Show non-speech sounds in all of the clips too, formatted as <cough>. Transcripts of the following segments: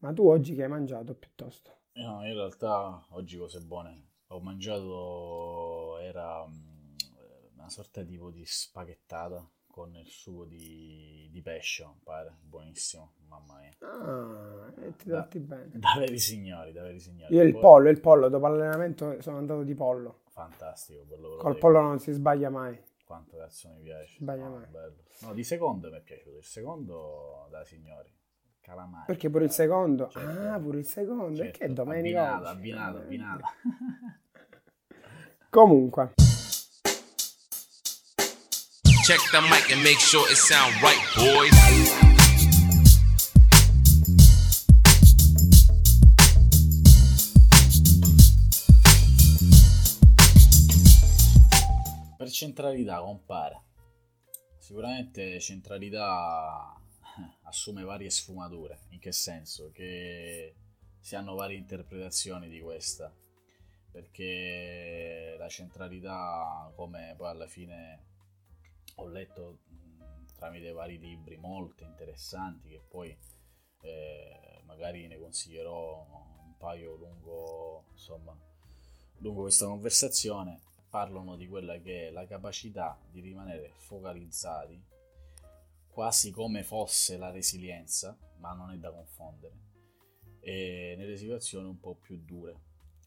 Ma tu oggi che hai mangiato piuttosto? No, in realtà oggi cose buone. Ho mangiato, era mm, una sorta tipo di spaghettata con il sugo di, di pesce, mi pare, buonissimo, mamma mia. Ah, e ti tratti bene. Da veri signori, da veri signori. Io il Poi- pollo, il pollo, dopo l'allenamento sono andato di pollo. Fantastico, quello Col pollo non si sbaglia mai. Quanto cazzo mi piace. Sbaglia No, mai. bello. No, di secondo mi è piaciuto, il secondo da signori. Calamari. Perché pure il secondo? Certo. Ah, pure il secondo. E Certo, che è domenica Abbinato, oggi? abbinato, abbinato. <laughs> Comunque, Check the mic and make sure it sound right, boys. Per centralità, compare. Sicuramente centralità <laughs> assume varie sfumature. In che senso? Che si hanno varie interpretazioni di questa. Perché la centralità, come poi alla fine ho letto tramite vari libri molto interessanti, che poi eh, magari ne consiglierò un paio lungo, insomma, lungo questa conversazione, parlano di quella che è la capacità di rimanere focalizzati, quasi come fosse la resilienza, ma non è da confondere, e nelle situazioni un po' più dure,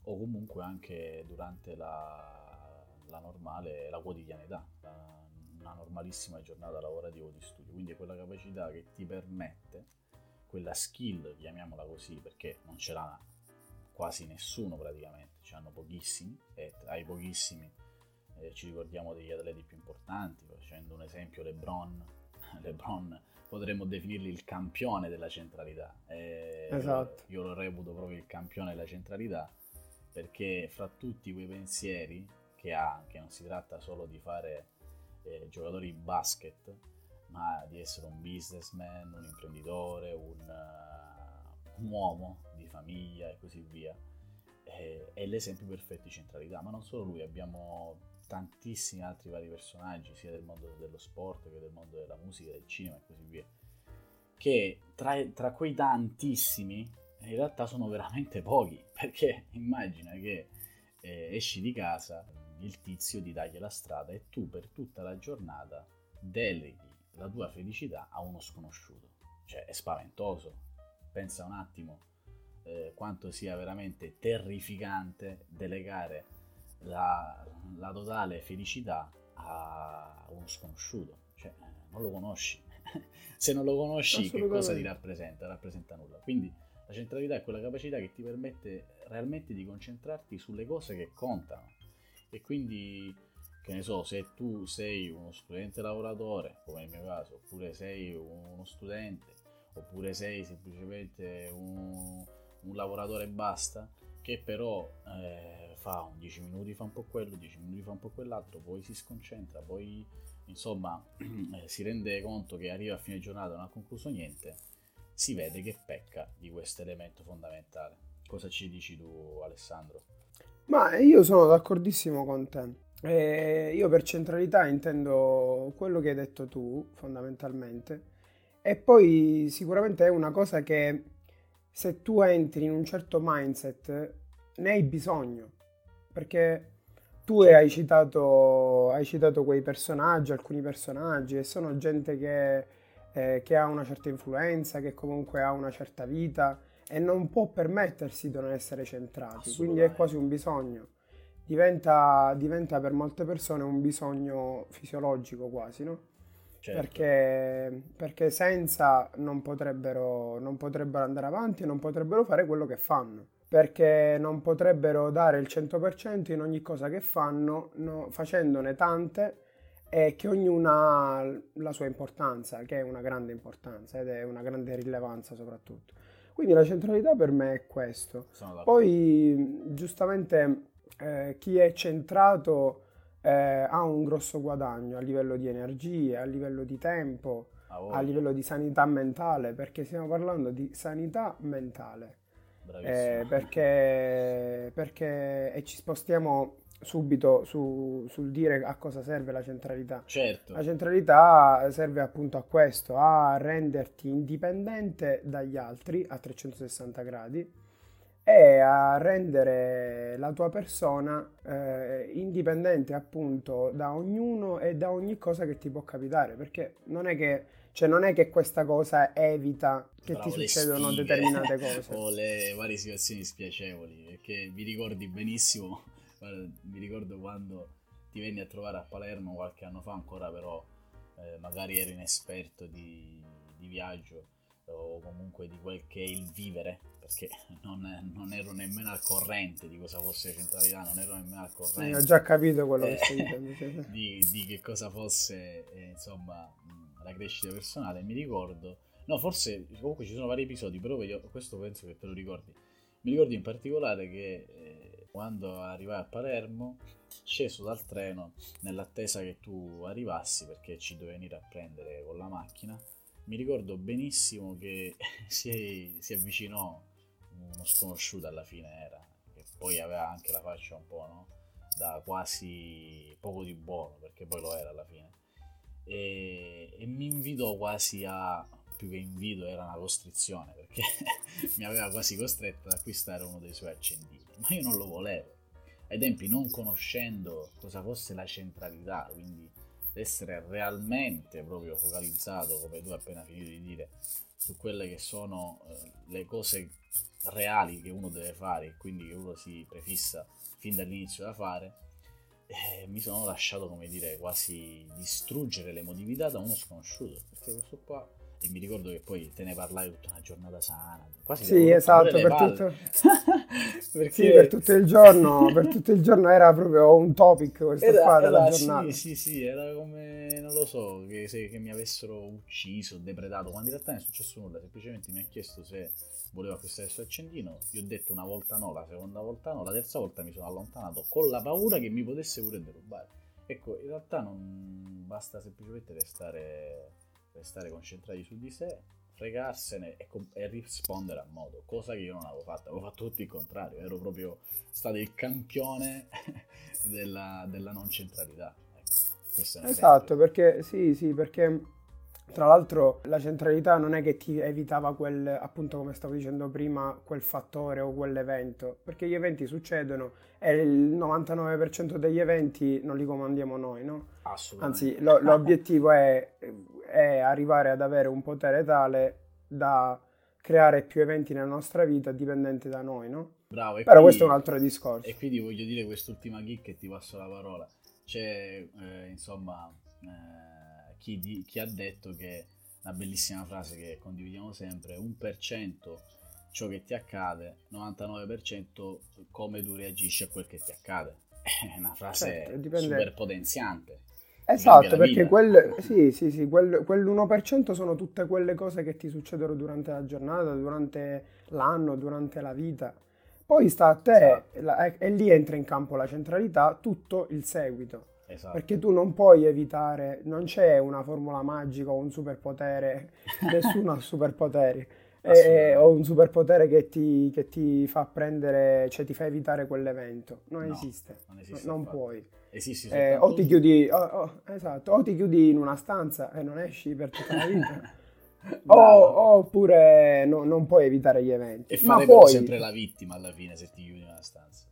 o comunque anche durante la, la normale, la quotidianità, la- una normalissima giornata lavorativa o di studio. Quindi è quella capacità che ti permette, quella skill, chiamiamola così, perché non ce l'ha quasi nessuno praticamente, ce l'hanno pochissimi e tra i pochissimi eh, ci ricordiamo degli atleti più importanti, facendo un esempio LeBron, LeBron potremmo definirli il campione della centralità. E Esatto. Io lo reputo proprio il campione della centralità perché fra tutti quei pensieri che ha, che non si tratta solo di fare eh, giocatori di basket, ma di essere un businessman, un imprenditore, un, eh, un uomo di famiglia e così via. Eh, è l'esempio perfetto di centralità, ma non solo lui, abbiamo tantissimi altri vari personaggi, sia del mondo dello sport che del mondo della musica, del cinema e così via, che tra, tra quei tantissimi in realtà sono veramente pochi, <laughs> perché immagina che eh, esci di casa, il tizio ti taglia la strada e tu per tutta la giornata deleghi la tua felicità a uno sconosciuto. Cioè, è spaventoso. Pensa un attimo eh, quanto sia veramente terrificante delegare la, la totale felicità a uno sconosciuto. Cioè, eh, non lo conosci. <laughs> Se non lo conosci, che cosa ti rappresenta? Rappresenta nulla. Quindi la centralità è quella capacità che ti permette realmente di concentrarti sulle cose che contano. E quindi, che ne so, se tu sei uno studente lavoratore, come nel mio caso, oppure sei uno studente, oppure sei semplicemente un, un lavoratore e basta, che però eh, fa un 10 minuti fa un po' quello, 10 minuti fa un po' quell'altro, poi si sconcentra, poi insomma <clears throat> eh, si rende conto che arriva a fine giornata e non ha concluso niente, si vede che pecca di questo elemento fondamentale. Cosa ci dici tu Alessandro? ma io sono d'accordissimo con te. Eh, io per centralità intendo quello che hai detto tu, fondamentalmente. E poi sicuramente è una cosa che se tu entri in un certo mindset ne hai bisogno. Perché tu hai citato, hai citato quei personaggi, alcuni personaggi, e sono gente che, eh, che ha una certa influenza, che comunque ha una certa vita e non può permettersi di non essere centrati. Quindi è quasi un bisogno. Diventa, diventa per molte persone un bisogno fisiologico quasi, no? Certo, Perché, perché senza non potrebbero, non potrebbero andare avanti non potrebbero fare quello che fanno. Perché non potrebbero dare il 100% in ogni cosa che fanno, no- facendone tante e che ognuna ha la sua importanza, che è una grande importanza ed è una grande rilevanza soprattutto. Quindi la centralità per me è questo. Poi, giustamente, eh, chi è centrato eh, ha un grosso guadagno a livello di energie, a livello di tempo, A a livello di sanità mentale, perché stiamo parlando di sanità mentale. Eh, perché, perché e ci spostiamo subito su- sul dire a cosa serve la centralità. Certo, La centralità serve appunto a questo, a renderti indipendente dagli altri a 360 gradi e a rendere la tua persona eh, indipendente appunto da ognuno e da ogni cosa che ti può capitare, perché non è che, cioè non è che questa cosa evita che bravo, ti le succedono sfighe determinate cose. <laughs> o le varie situazioni spiacevoli, perché vi ricordi benissimo, guarda, mi ricordo quando ti venni a trovare a Palermo qualche anno fa, ancora però eh, magari ero inesperto di, di viaggio o comunque di quel che è il vivere, perché non, non ero nemmeno al corrente di cosa fosse centralità, non ero nemmeno al corrente ho già capito quello che Eh, stai dicendo. di, di che cosa fosse eh, insomma la crescita personale. Mi ricordo, no, forse comunque ci sono vari episodi, però io- questo penso che te lo ricordi. Mi ricordo in particolare che eh, quando arrivai a Palermo, sceso dal treno nell'attesa che tu arrivassi perché ci dovevi venire a prendere con la macchina. Mi ricordo benissimo che <laughs> si, si avvicinò uno sconosciuto alla fine era, che poi aveva anche la faccia un po', no? Da quasi poco di buono, perché poi lo era alla fine. E, e mi invitò quasi a, più che invito, era una costrizione, perché <laughs> mi aveva quasi costretto ad acquistare uno dei suoi accendini, ma io non lo volevo. Ai tempi non conoscendo cosa fosse la centralità, quindi essere realmente proprio focalizzato, come tu hai appena finito di dire, su quelle che sono eh, le cose reali che uno deve fare quindi che uno si prefissa fin dall'inizio da fare, eh, mi sono lasciato, come dire, quasi distruggere l'emotività da uno sconosciuto. Perché questo qua, e mi ricordo che poi te ne parlai tutta una giornata sana, quasi Sì, esatto, per tutto, <laughs> Perché sì, per tutto il giorno, per tutto il giorno era proprio un topic questo era, qua della era- giornata. Sì, sì, sì, era come, non lo so, che, se- che mi avessero ucciso, depredato, quando in realtà non è successo nulla, semplicemente mi ha chiesto se volevo acquistare il suo accendino, gli ho detto una volta no, la seconda volta no, la terza volta mi sono allontanato con la paura che mi potesse pure derubare. Ecco, in realtà non basta semplicemente restare, restare concentrati su di sé, fregarsene e, com- e rispondere a modo, cosa che io non avevo fatto, avevo fatto tutto il contrario, ero proprio stato il campione <laughs> della, della non centralità. Ecco, Esatto, perché sì, sì, perché tra l'altro la centralità non è che ti evitava quel, appunto come stavo dicendo prima, quel fattore o quell'evento, perché gli eventi succedono e il 99% degli eventi non li comandiamo noi, no? Assolutamente. Anzi, lo- l'obiettivo è, è arrivare ad avere un potere tale da creare più eventi nella nostra vita dipendenti da noi, no? Bravo, Però qui- questo è un altro discorso. E quindi voglio dire quest'ultima chicca e ti passo la parola. C'è, eh, insomma, eh, chi, di- chi ha detto che una bellissima frase che condividiamo sempre, un per cento ciò che ti accade, 99% come tu reagisci a quel che ti accade. <laughs> È una frase Certo, super potenziante. Esatto, perché quel, sì, sì, sì, quel, quell'1% sono tutte quelle cose che ti succedono durante la giornata, durante l'anno, durante la vita. Poi sta a te, Esatto. la- e, e lì entra in campo la centralità, tutto il seguito. Esatto. Perché tu non puoi evitare, non c'è una formula magica o un superpotere, <laughs> nessuno ha superpoteri. Eh, Assolutamente. o un superpotere che ti, che ti fa prendere, cioè ti fa evitare quell'evento. Non No, esiste, non esiste non affatto. puoi. Esisti Eh, o ti chiudi, o- o- esatto, o ti chiudi in una stanza e non esci per tutta la vita. <laughs> o, oppure no- non puoi evitare gli eventi. E Ma fare però poi, sempre la vittima alla fine se ti chiudi in una stanza.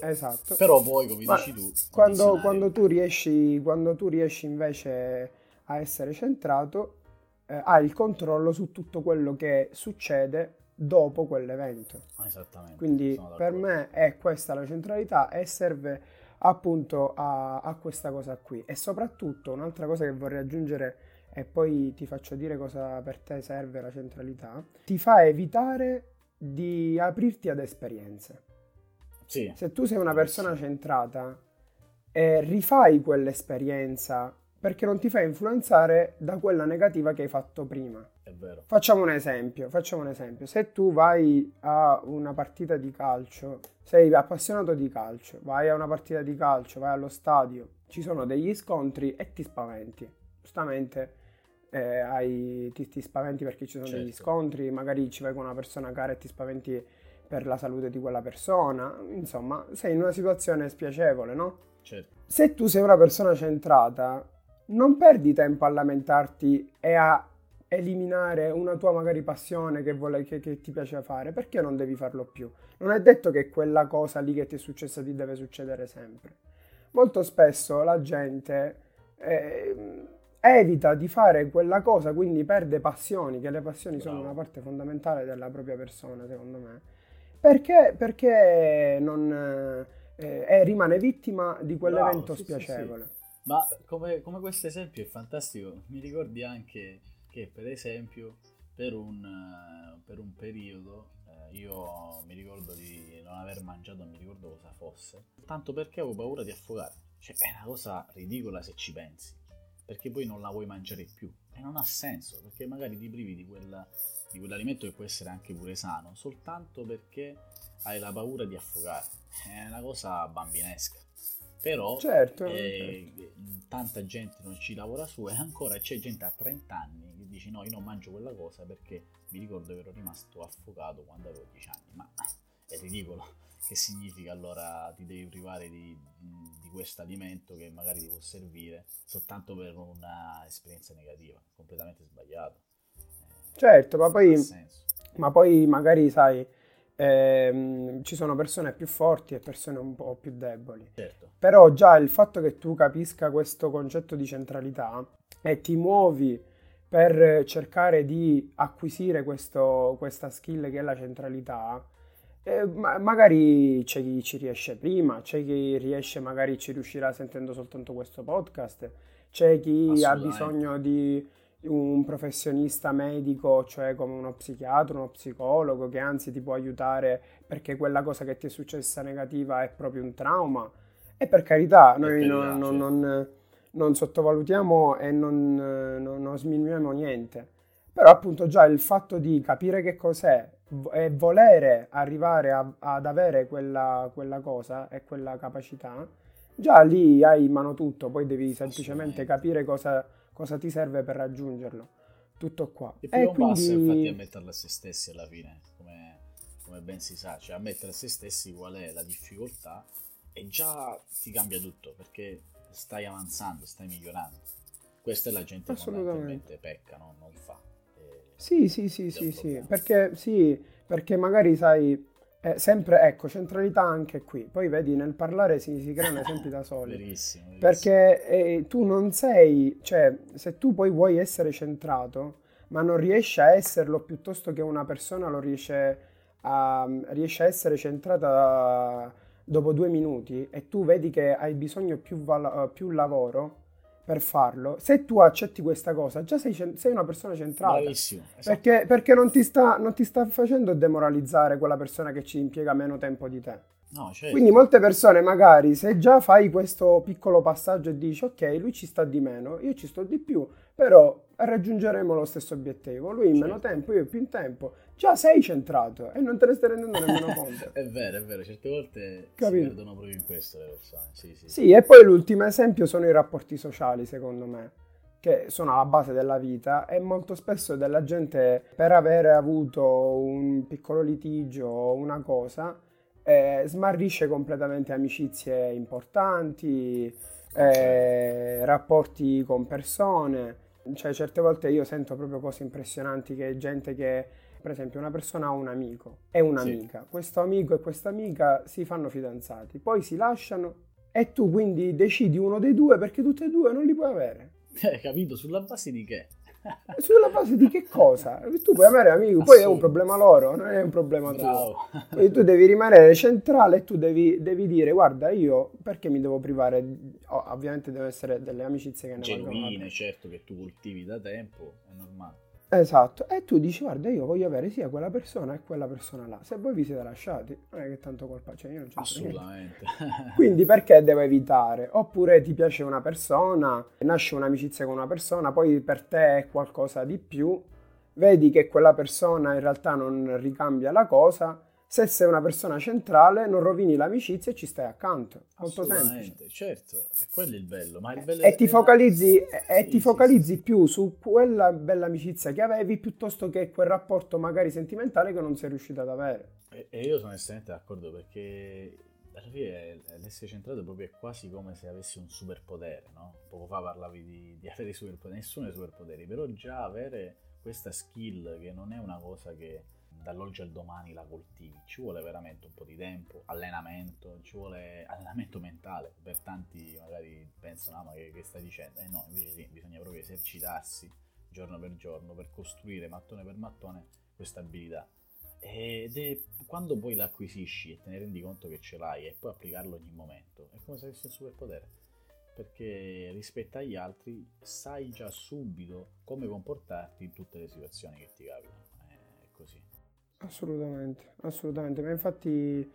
Esatto. Però poi, come Ma dici tu, quando, quando tu riesci, quando tu riesci invece a essere centrato, eh, hai il controllo su tutto quello che succede dopo quell'evento. Esattamente. Quindi per me è questa la centralità e serve appunto a, a questa cosa qui. E soprattutto un'altra cosa che vorrei aggiungere e poi ti faccio dire cosa per te serve la centralità, ti fa evitare di aprirti ad esperienze. Sì, Se tu sei una persona centrata e rifai quell'esperienza perché non ti fai influenzare da quella negativa che hai fatto prima. è vero. Facciamo un esempio, facciamo un esempio. Se tu vai a una partita di calcio, sei appassionato di calcio, vai a una partita di calcio, vai allo stadio, ci sono degli scontri e ti spaventi. Giustamente eh, hai- ti, ti spaventi perché ci sono degli Certo. scontri, magari ci vai con una persona cara e ti spaventi per la salute di quella persona, insomma, sei in una situazione spiacevole, no? Certo. Se tu sei una persona centrata, non perdi tempo a lamentarti e a eliminare una tua magari passione che, vuole, che, che ti piace fare, perché non devi farlo più? Non è detto che quella cosa lì che ti è successa ti deve succedere sempre. Molto spesso la gente eh, evita di fare quella cosa, quindi perde passioni, che le passioni Bravo. sono una parte fondamentale della propria persona, secondo me. Perché, perché non, eh, eh, rimane vittima di quell'evento Bravo, sì, sì, spiacevole. Ma come, come questo esempio è fantastico, mi ricordi anche che per esempio per un, eh, per un periodo eh, io mi ricordo di non aver mangiato, non mi ricordo cosa fosse, tanto perché avevo paura di affogare. Cioè è una cosa ridicola se ci pensi, perché poi non la vuoi mangiare più e non ha senso, perché magari ti privi di, quella, di quell'alimento che può essere anche pure sano, soltanto perché hai la paura di affogare. È una cosa bambinesca. Però Certo, eh, tanta gente non ci lavora su e ancora c'è gente a 30 anni che dice no io non mangio quella cosa perché mi ricordo che ero rimasto affogato quando avevo 10 anni. Ma è ridicolo. Che significa allora ti devi privare di, di questo alimento che magari ti può servire soltanto per un'esperienza negativa completamente sbagliato. Eh, Certo, ma poi, ma poi magari sai, ehm, ci sono persone più forti e persone un po' più deboli. certo Però già il fatto che tu capisca questo concetto di centralità e ti muovi per cercare di acquisire questo- questa skill che è la centralità, eh, ma- magari c'è chi ci riesce prima, c'è chi riesce, magari ci riuscirà sentendo soltanto questo podcast, c'è chi ha bisogno di un professionista medico, cioè come uno psichiatra, uno psicologo, che anzi ti può aiutare perché quella cosa che ti è successa negativa è proprio un trauma. E per carità, noi non, non- non- non sottovalutiamo e non, sminuiamo niente. Però appunto già il fatto di capire che cos'è e volere arrivare a- ad avere quella, quella cosa e quella capacità, già lì hai in mano tutto, poi devi semplicemente capire cosa, cosa ti serve per raggiungerlo. Tutto qua. Il primo passo quindi- infatti è ammetterlo a se stessi alla fine, come, come ben si sa, cioè ammettere a se stessi qual è la difficoltà e già ti cambia tutto perché stai avanzando, stai migliorando. Questa è la gente che fondamentalmente pecca, no? non fa. E- Sì, sì, sì, sì, sì, perché, sì, perché magari sai, eh, sempre, ecco, centralità anche qui, poi vedi nel parlare si, si creano esempi da soli, Verissimo, verissimo. perché eh, tu non sei, cioè se tu poi vuoi essere centrato, ma non riesci a esserlo piuttosto che una persona lo riesce a, riesce a essere centrata dopo due minuti e tu vedi che hai bisogno più, val- più lavoro per farlo, se tu accetti questa cosa, già sei, sei una persona centrata. Bravissimo. esatto. Perché, perché non, ti sta, non ti sta facendo demoralizzare quella persona che ci impiega meno tempo di te. No, certo. Quindi molte persone magari se già fai questo piccolo passaggio e dici ok, lui ci sta di meno, io ci sto di più, però raggiungeremo lo stesso obiettivo, lui in meno Certo. tempo, io più in tempo, già sei centrato e non te ne stai rendendo nemmeno <laughs> conto. è vero, è vero, certe volte Capito? si perdono proprio in questo le persone. Sì, sì. Sì, e poi l'ultimo esempio sono i rapporti sociali, secondo me, che sono alla base della vita e molto spesso della gente per avere avuto un piccolo litigio o una cosa eh, smarrisce completamente amicizie importanti, eh, rapporti con persone. Cioè, certe volte io sento proprio cose impressionanti che gente che, per esempio, una persona ha un amico e Sì. un'amica. Questo amico e questa amica si fanno fidanzati, poi si lasciano e tu quindi decidi uno dei due perché tutti e due non li puoi avere. Eh, capito? Sulla base di che? Sulla base di che cosa? Tu puoi avere amico, poi è un problema loro, non è un problema tuo. Quindi tu devi rimanere centrale e tu devi, devi dire guarda io perché mi devo privare, Oh, ovviamente devono essere delle amicizie che ne Genuine, certo, che tu coltivi da tempo, è normale. Esatto, e tu dici guarda io voglio avere sia quella persona e quella persona là, se voi vi siete lasciati non è che tanto colpa c'è, io non niente. Assolutamente. <laughs> <laughs> Quindi perché devo evitare? Oppure ti piace una persona, nasce un'amicizia con una persona, poi per te è qualcosa di più, vedi che quella persona in realtà non ricambia la cosa, se sei una persona centrale non rovini l'amicizia e ci stai accanto. Molto semplice. Certo, e quello è il bello. Ma il bello E ti è- focalizzi, e Sì, ti sì, focalizzi più su quella bella amicizia che avevi piuttosto che quel rapporto magari sentimentale che non sei riuscito ad avere. E, e io sono estremamente d'accordo perché alla fine l'essere centrato proprio è quasi come se avessi un superpotere, no? Poco fa parlavi di, di avere i superpoteri, nessuno ha superpoteri, però già avere questa skill che non è una cosa che dall'oggi al domani la coltivi, ci vuole veramente un po' di tempo, allenamento, ci vuole allenamento mentale, per tanti magari pensano, ah ma che, che stai dicendo? Eh no, invece sì, bisogna proprio esercitarsi giorno per giorno per costruire mattone per mattone questa abilità. Ed è quando poi l'acquisisci e te ne rendi conto che ce l'hai e puoi applicarlo ogni momento, è come se avessi un superpotere. Perché rispetto agli altri sai già subito come comportarti in tutte le situazioni che ti capitano. È così. Assolutamente, assolutamente, ma infatti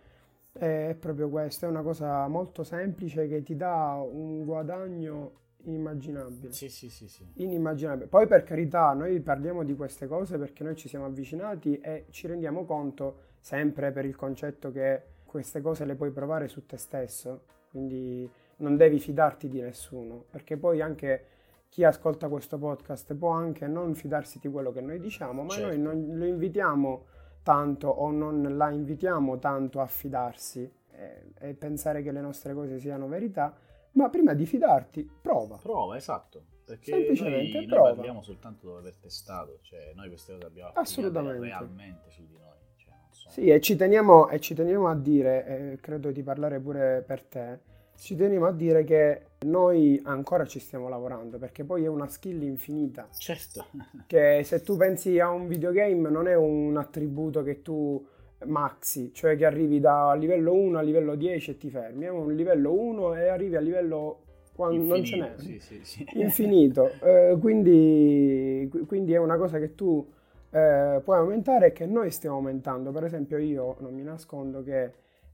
è proprio questo, è una cosa molto semplice che ti dà un guadagno inimmaginabile. Sì, sì, sì, sì. Inimmaginabile. Poi per carità, noi parliamo di queste cose perché noi ci siamo avvicinati e ci rendiamo conto sempre per il concetto che queste cose le puoi provare su te stesso, quindi non devi fidarti di nessuno, perché poi anche chi ascolta questo podcast può anche non fidarsi di quello che noi diciamo, ma Certo. noi non lo invitiamo tanto o non la invitiamo tanto a fidarsi e, e pensare che le nostre cose siano verità, ma prima di fidarti, prova. Prova, esatto. Perché Semplicemente noi, noi prova. parliamo soltanto dopo aver testato, cioè noi queste cose abbiamo Assolutamente. applicate realmente su di noi. Cioè, non sono- Sì, e ci teniamo, e ci teniamo a dire, e credo di parlare pure per te, ci teniamo a dire che noi ancora ci stiamo lavorando, perché poi è una skill infinita, Certo. <laughs> che se tu pensi a un videogame non è un attributo che tu maxi, cioè che arrivi da livello 1 a livello 10 e ti fermi, è un livello 1 e arrivi a livello quando non ce n'è. Infinito, Sì, sì, sì. <laughs> infinito. Eh, quindi, quindi è una cosa che tu eh, puoi aumentare e che noi stiamo aumentando. Per esempio, io non mi nascondo che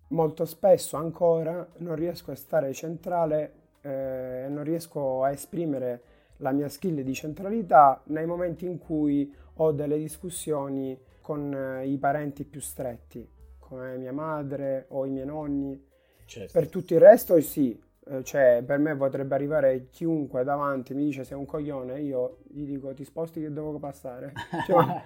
molto spesso ancora non riesco a stare centrale eh, e non riesco a esprimere la mia skill di centralità nei momenti in cui ho delle discussioni con eh, i parenti più stretti, come mia madre o i miei nonni. Certo. Per tutto il resto sì, eh, cioè per me potrebbe arrivare chiunque davanti mi dice sei un coglione, io gli dico ti sposti che devo passare. <laughs> Cioè,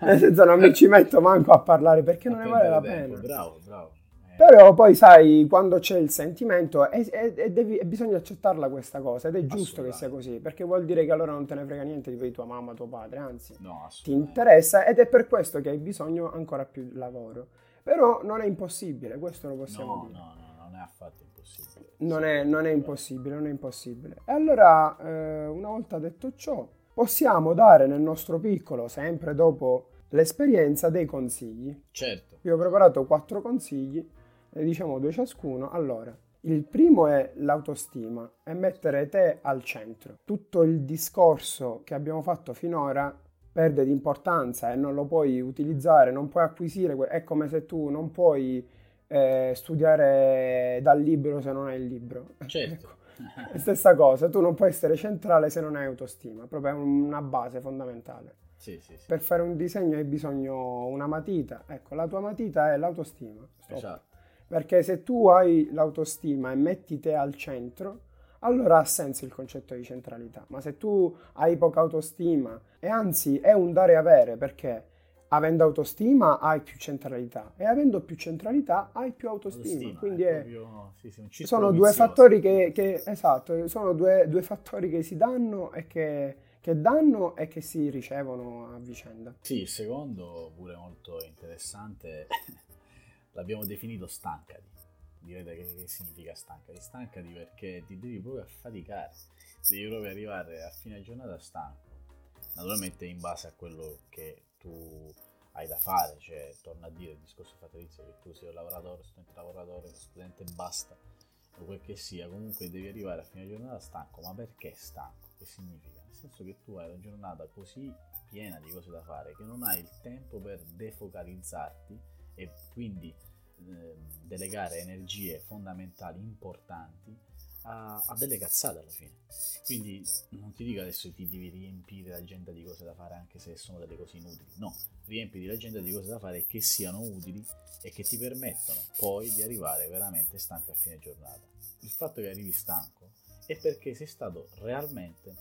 nel senso non mi ci metto manco a parlare perché non ne vale la tempo, pena. Bravo, bravo. Però poi sai, quando c'è il sentimento e, e- e devi- bisogna accettarla questa cosa ed è giusto che sia così, perché vuol dire che allora non te ne frega niente di tua mamma, tuo padre, anzi no, ti interessa ed è per questo che hai bisogno ancora più di lavoro. Però non è impossibile, questo lo possiamo No, dire. no, no, non è affatto impossibile. Non è, non è impossibile, non è impossibile. E allora, eh, una volta detto ciò, possiamo dare nel nostro piccolo, sempre dopo l'esperienza, dei consigli. Certo. Io ho preparato quattro consigli, diciamo due ciascuno. Allora, il primo è l'autostima e mettere te al centro. Tutto il discorso che abbiamo fatto finora perde di importanza e non lo puoi utilizzare, non puoi acquisire, è come se tu non puoi eh, studiare dal libro se non hai il libro. <laughs> Certo. Ecco, stessa cosa, tu non puoi essere centrale se non hai autostima, proprio è una base fondamentale. Sì, sì, sì. Per fare un disegno hai bisogno una matita, ecco, la tua matita è l'autostima. Stop. Esatto. Perché se tu hai l'autostima e metti te al centro, allora ha senso il concetto di centralità. Ma se tu hai poca autostima, e anzi è un dare e avere, perché avendo autostima hai più centralità e avendo più centralità hai più autostima. Autostima, Quindi è è- proprio- sì, sì, circolo sono due fattori che, che- esatto, sono due, due fattori che si danno e che, che danno e che si ricevono a vicenda. Sì, il secondo, pure molto interessante, l'abbiamo definito stancati. Direte che, che significa stancati? Stancati perché ti devi proprio affaticare, devi proprio arrivare a fine giornata stanco. Naturalmente in base a quello che tu hai da fare, cioè torno a dire il discorso fatto all'inizio che tu sei un lavoratore, studente lavoratore, studente basta, o quel che sia, comunque devi arrivare a fine giornata stanco, ma perché stanco? Che significa? Nel senso che tu hai una giornata così piena di cose da fare che non hai il tempo per defocalizzarti e quindi eh, delegare energie fondamentali importanti a, a delle cazzate alla fine. Quindi non ti dico adesso ti devi riempire l'agenda di cose da fare anche se sono delle cose inutili. No, riempiti l'agenda di cose da fare che siano utili e che ti permettono poi di arrivare veramente stanco a fine giornata. Il fatto che arrivi stanco è perché sei stato realmente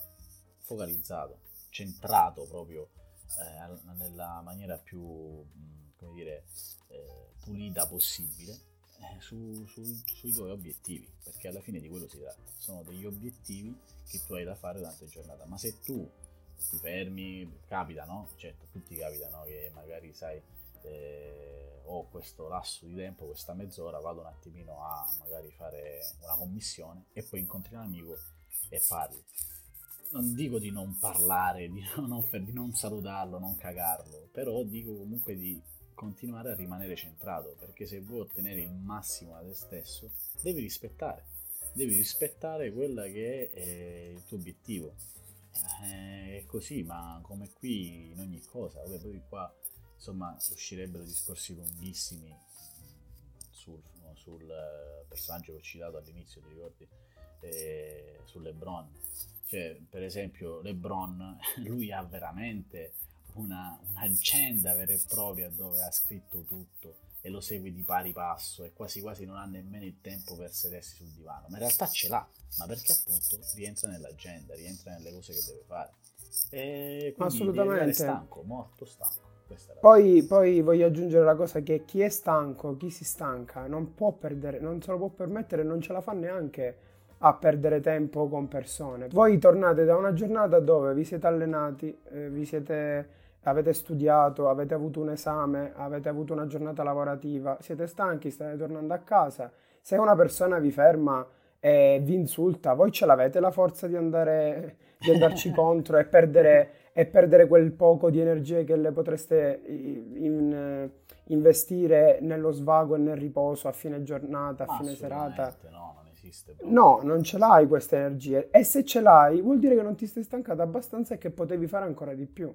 focalizzato, centrato proprio eh, nella maniera più, come dire, eh, pulita possibile eh, su, su, sui tuoi obiettivi, perché alla fine di quello si tratta. Sono degli obiettivi che tu hai da fare durante la giornata, ma se tu ti fermi, capita, no? Certo, tutti capita, no? Che magari sai, eh, ho questo lasso di tempo, questa mezz'ora, vado un attimino a magari fare una commissione e poi incontri un amico e parli. Non dico di non parlare, di <laughs> non, di non salutarlo, non cagarlo, però dico comunque di continuare a rimanere centrato, perché se vuoi ottenere il massimo da te stesso, devi rispettare, devi rispettare quella che è il tuo obiettivo. Eh, è così, ma come qui in ogni cosa, vabbè, poi qua insomma uscirebbero discorsi lunghissimi sul, sul personaggio che ho citato all'inizio, ti ricordi? Eh, su LeBron. Cioè, per esempio, LeBron, <laughs> lui ha veramente una, un'agenda vera e propria dove ha scritto tutto e lo segue di pari passo e quasi quasi non ha nemmeno il tempo per sedersi sul divano, ma in realtà ce l'ha, ma perché appunto rientra nell'agenda, rientra nelle cose che deve fare. E Assolutamente. È stanco, morto stanco. Poi, poi, voglio aggiungere la cosa che chi è stanco, chi si stanca, non può perdere, non se lo può permettere, non ce la fa neanche a perdere tempo con persone. Voi tornate da una giornata dove vi siete allenati, eh, vi siete avete studiato, avete avuto un esame, avete avuto una giornata lavorativa, siete stanchi, state tornando a casa, se una persona vi ferma e vi insulta, voi ce l'avete la forza di, andare, di andarci <laughs> contro e perdere, e perdere, quel poco di energie che le potreste in, investire nello svago e nel riposo a fine giornata, a fine serata. No, non esiste. No, non ce l'hai queste energie. E se ce l'hai, vuol dire che non ti sei stancato abbastanza e che potevi fare ancora di più.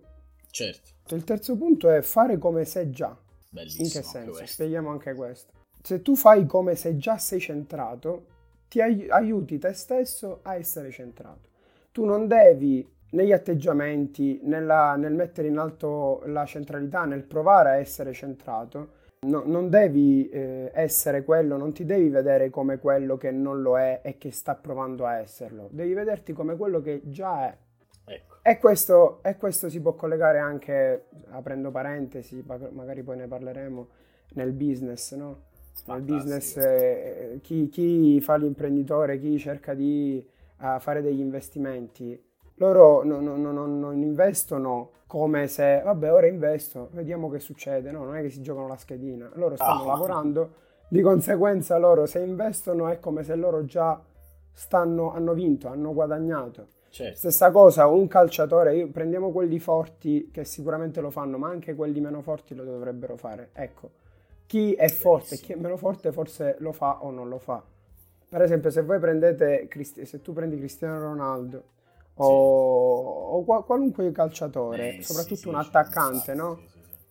Certo. Il terzo punto è fare come se già. Bellissimo. In che senso? Spieghiamo anche questo. Se tu fai come se già sei centrato, ti ai- aiuti te stesso a essere centrato. Tu non devi negli atteggiamenti, nella, nel mettere in alto la centralità, nel provare a essere centrato, no, non devi eh, essere quello, non ti devi vedere come quello che non lo è e che sta provando a esserlo, devi vederti come quello che già è. E questo, e questo si può collegare anche, aprendo parentesi, magari poi ne parleremo, nel business, no? Nel business eh, chi, chi, fa l'imprenditore, chi cerca di uh, fare degli investimenti, loro non, non, non, non, investono come se, vabbè, ora investo, vediamo che succede, no? Non è che si giocano la schedina, loro stanno oh. lavorando, di conseguenza loro se investono è come se loro già stanno, hanno vinto, hanno guadagnato. Certo. Stessa cosa, un calciatore, prendiamo quelli forti che sicuramente lo fanno, ma anche quelli meno forti lo dovrebbero fare. Ecco, chi è forte, chi è meno forte forse lo fa o non lo fa. Per esempio, se voi prendete, se tu prendi Cristiano Ronaldo o, sì. o qualunque calciatore, eh, soprattutto sì, un attaccante, no?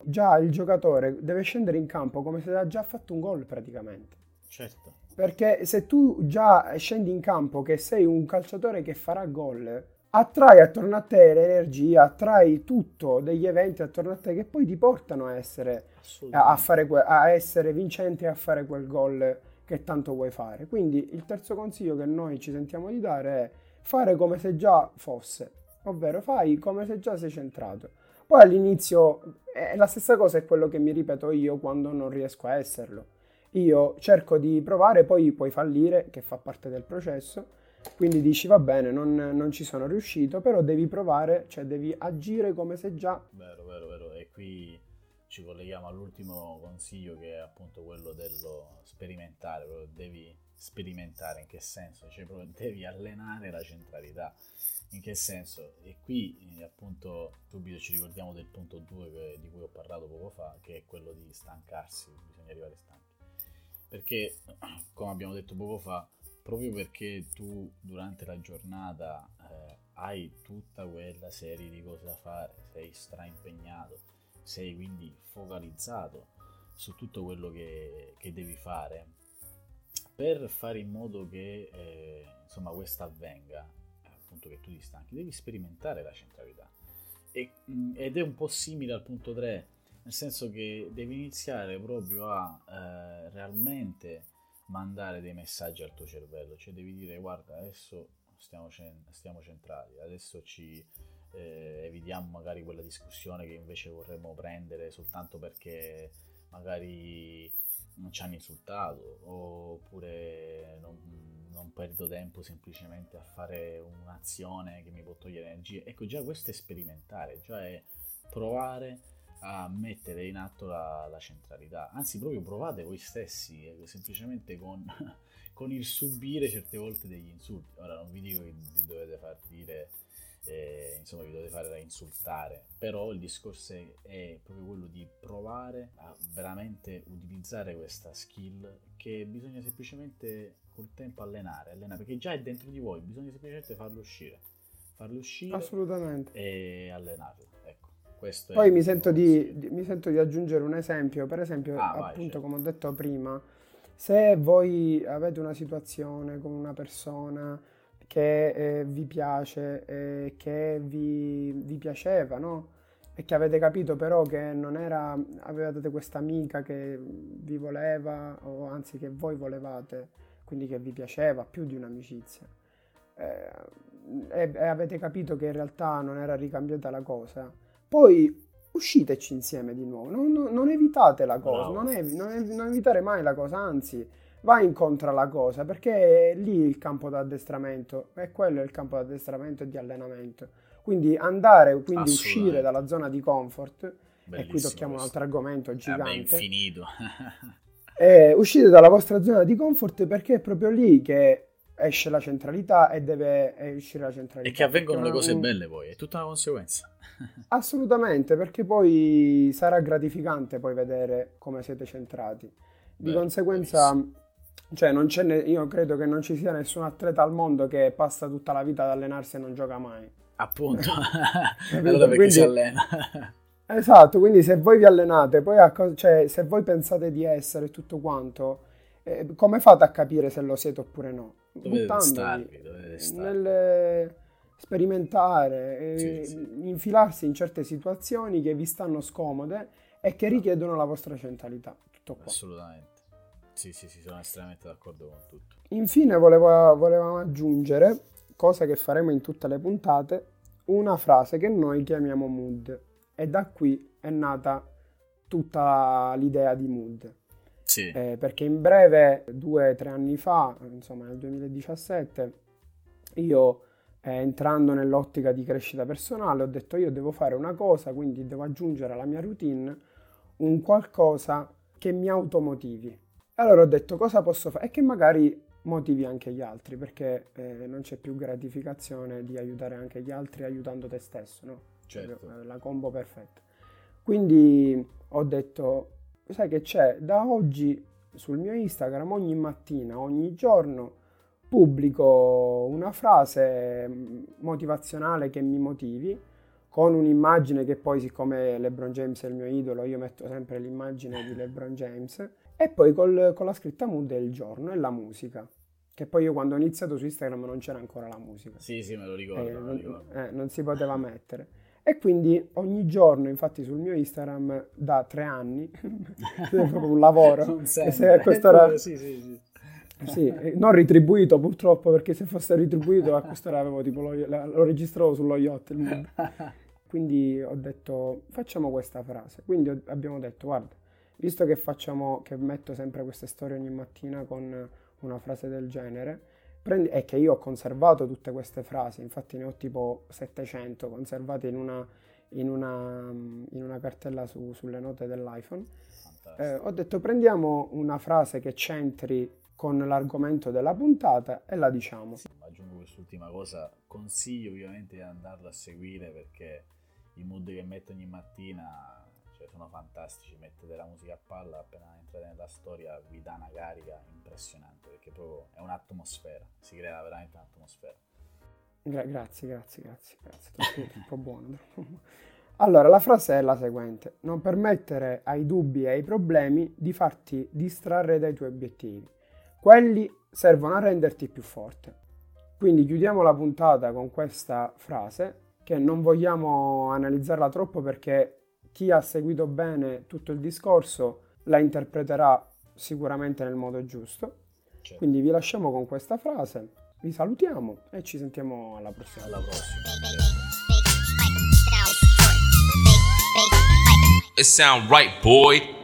Già il giocatore deve scendere in campo come se ha già fatto un gol praticamente. Certo. Perché se tu già scendi in campo che sei un calciatore che farà gol, attrai attorno a te l'energia, attrai tutto degli eventi attorno a te che poi ti portano a essere, a, fare, a essere vincente e a fare quel gol che tanto vuoi fare. Quindi il terzo consiglio che noi ci sentiamo di dare è fare come se già fosse, ovvero fai come se già sei centrato. Poi all'inizio è la stessa cosa è quello che mi ripeto io quando non riesco a esserlo io cerco di provare, poi puoi fallire, che fa parte del processo, quindi dici va bene, non, non, ci sono riuscito, però devi provare, cioè devi agire come se già... Vero, vero, vero, e qui ci colleghiamo all'ultimo consiglio che è appunto quello dello sperimentare, devi sperimentare in che senso? Cioè proprio devi allenare la centralità. In che senso? E qui eh, appunto subito ci ricordiamo del punto 2 di cui ho parlato poco fa, che è quello di stancarsi, bisogna arrivare stanchi perché, <clears throat> come abbiamo detto poco fa, proprio perché tu durante la giornata eh, hai tutta quella serie di cose da fare, sei straimpegnato, sei quindi focalizzato su tutto quello che, che devi fare, per fare in modo che eh, insomma questa avvenga, appunto che tu ti stanchi, devi sperimentare la centralità. E, mh, ed è un po' simile al punto 3, nel senso che devi iniziare proprio a eh, realmente mandare dei messaggi al tuo cervello, cioè devi dire guarda adesso stiamo, stiamo centrati, adesso ci eh, evitiamo magari quella discussione che invece vorremmo prendere soltanto perché magari ci hanno insultato oppure non, non, perdo tempo semplicemente a fare un'azione che mi può togliere energie. Ecco, già questo è sperimentare, già è provare a mettere in atto la, la centralità. Anzi, proprio provate voi stessi, eh, semplicemente con, <laughs> con, il subire certe volte degli insulti. Ora non vi dico che vi dovete far dire eh, insomma vi dovete fare da insultare, però il discorso è, è, proprio quello di provare a veramente utilizzare questa skill che bisogna semplicemente col tempo allenare, allenare perché già è dentro di voi, bisogna semplicemente farlo uscire, farlo uscire Assolutamente. e allenarlo. Ecco, questo Poi mi sento di, di, mi sento di, aggiungere un esempio, per esempio ah, appunto vai, certo. come ho detto prima, se voi avete una situazione con una persona che eh, vi piace, eh, che vi, vi piaceva, no? E che avete capito però che non era, avevate questa amica che vi voleva, o anzi che voi volevate, quindi che vi piaceva, più di un'amicizia. Eh, e, e avete capito che in realtà non era ricambiata la cosa. Poi usciteci insieme di nuovo, non, non, non evitate la cosa, non, ev- non, ev- non evitare mai la cosa, anzi va incontro alla cosa perché è lì il campo d'addestramento e quello è il campo d'addestramento e di allenamento. Quindi andare, quindi uscire dalla zona di comfort, Bellissimo e qui tocchiamo questo. un altro argomento gigante. Vabbè, infinito. <laughs> eh, uscite dalla vostra zona di comfort perché è proprio lì che esce la centralità e deve uscire la centralità. E che avvengono le cose un... belle poi, è tutta una conseguenza. <laughs> Assolutamente, perché poi sarà gratificante poi vedere come siete centrati. Di Beh, conseguenza... Cioè, ne- io credo che non ci sia nessun atleta al mondo che passa tutta la vita ad allenarsi e non gioca mai. Appunto, <laughs> allora perché quindi, si allena. esatto, quindi se voi vi allenate, poi co- cioè, se voi pensate di essere tutto quanto, eh, come fate a capire se lo siete oppure no? Dovete starvi, dovete starvi. Nel sperimentare, eh, sì, sì. infilarsi in certe situazioni che vi stanno scomode e che richiedono la vostra centralità. Tutto qua. Assolutamente. Sì, sì, sì, sono estremamente d'accordo con tutto. Infine volevo, volevamo aggiungere, cosa che faremo in tutte le puntate, una frase che noi chiamiamo mood. E da qui è nata tutta l'idea di mood. Sì. Eh, perché in breve, due o tre anni fa, insomma nel 2017, io eh, entrando nell'ottica di crescita personale ho detto io devo fare una cosa, quindi devo aggiungere alla mia routine un qualcosa che mi automotivi allora ho detto cosa posso fare e che magari motivi anche gli altri, perché eh, non c'è più gratificazione di aiutare anche gli altri aiutando te stesso, no? Certo. La combo perfetta. Quindi ho detto, sai che c'è, da oggi sul mio Instagram ogni mattina, ogni giorno pubblico una frase mm, motivazionale che mi motivi con un'immagine che poi siccome LeBron James è il mio idolo io metto sempre l'immagine di LeBron James e poi col, con la scritta mood del giorno e la musica. Che poi io quando ho iniziato su Instagram non c'era ancora la musica. Sì, sì, me lo ricordo. Eh, me lo ricordo. Eh, non si poteva mettere. E quindi ogni giorno, infatti, sul mio Instagram da tre anni, <laughs> è proprio un lavoro. non se questo <laughs> era... sì, sì, sì. Sì, non ritribuito purtroppo perché se fosse ritribuito a quest'ora avevo tipo lo, lo registravo sullo yacht. <laughs> Quindi ho detto facciamo questa frase. Quindi abbiamo detto guarda, visto che facciamo, che metto sempre queste storie ogni mattina con una frase del genere, prendi, e che io ho conservato tutte queste frasi, infatti ne ho tipo 700 conservate in una, in una, in una cartella su, sulle note dell'iPhone. Eh, ho detto prendiamo una frase che c'entri con l'argomento della puntata e la diciamo. Sì, aggiungo quest'ultima cosa, consiglio ovviamente di andarla a seguire perché i mood che metto ogni mattina cioè sono fantastici, mettete la musica a palla, appena entrate nella storia vi dà una carica impressionante, perché proprio è un'atmosfera, si crea veramente un'atmosfera. Gra- grazie, grazie, grazie, grazie, troppo, troppo buono. Allora, la frase è la seguente, non permettere ai dubbi e ai problemi di farti distrarre dai tuoi obiettivi. quelli servono a renderti più forte. Quindi chiudiamo la puntata con questa frase che non vogliamo analizzarla troppo perché chi ha seguito bene tutto il discorso la interpreterà sicuramente nel modo giusto. Certo. Quindi vi lasciamo con questa frase, vi salutiamo e ci sentiamo alla prossima. Alla prossima. It sound right, boy.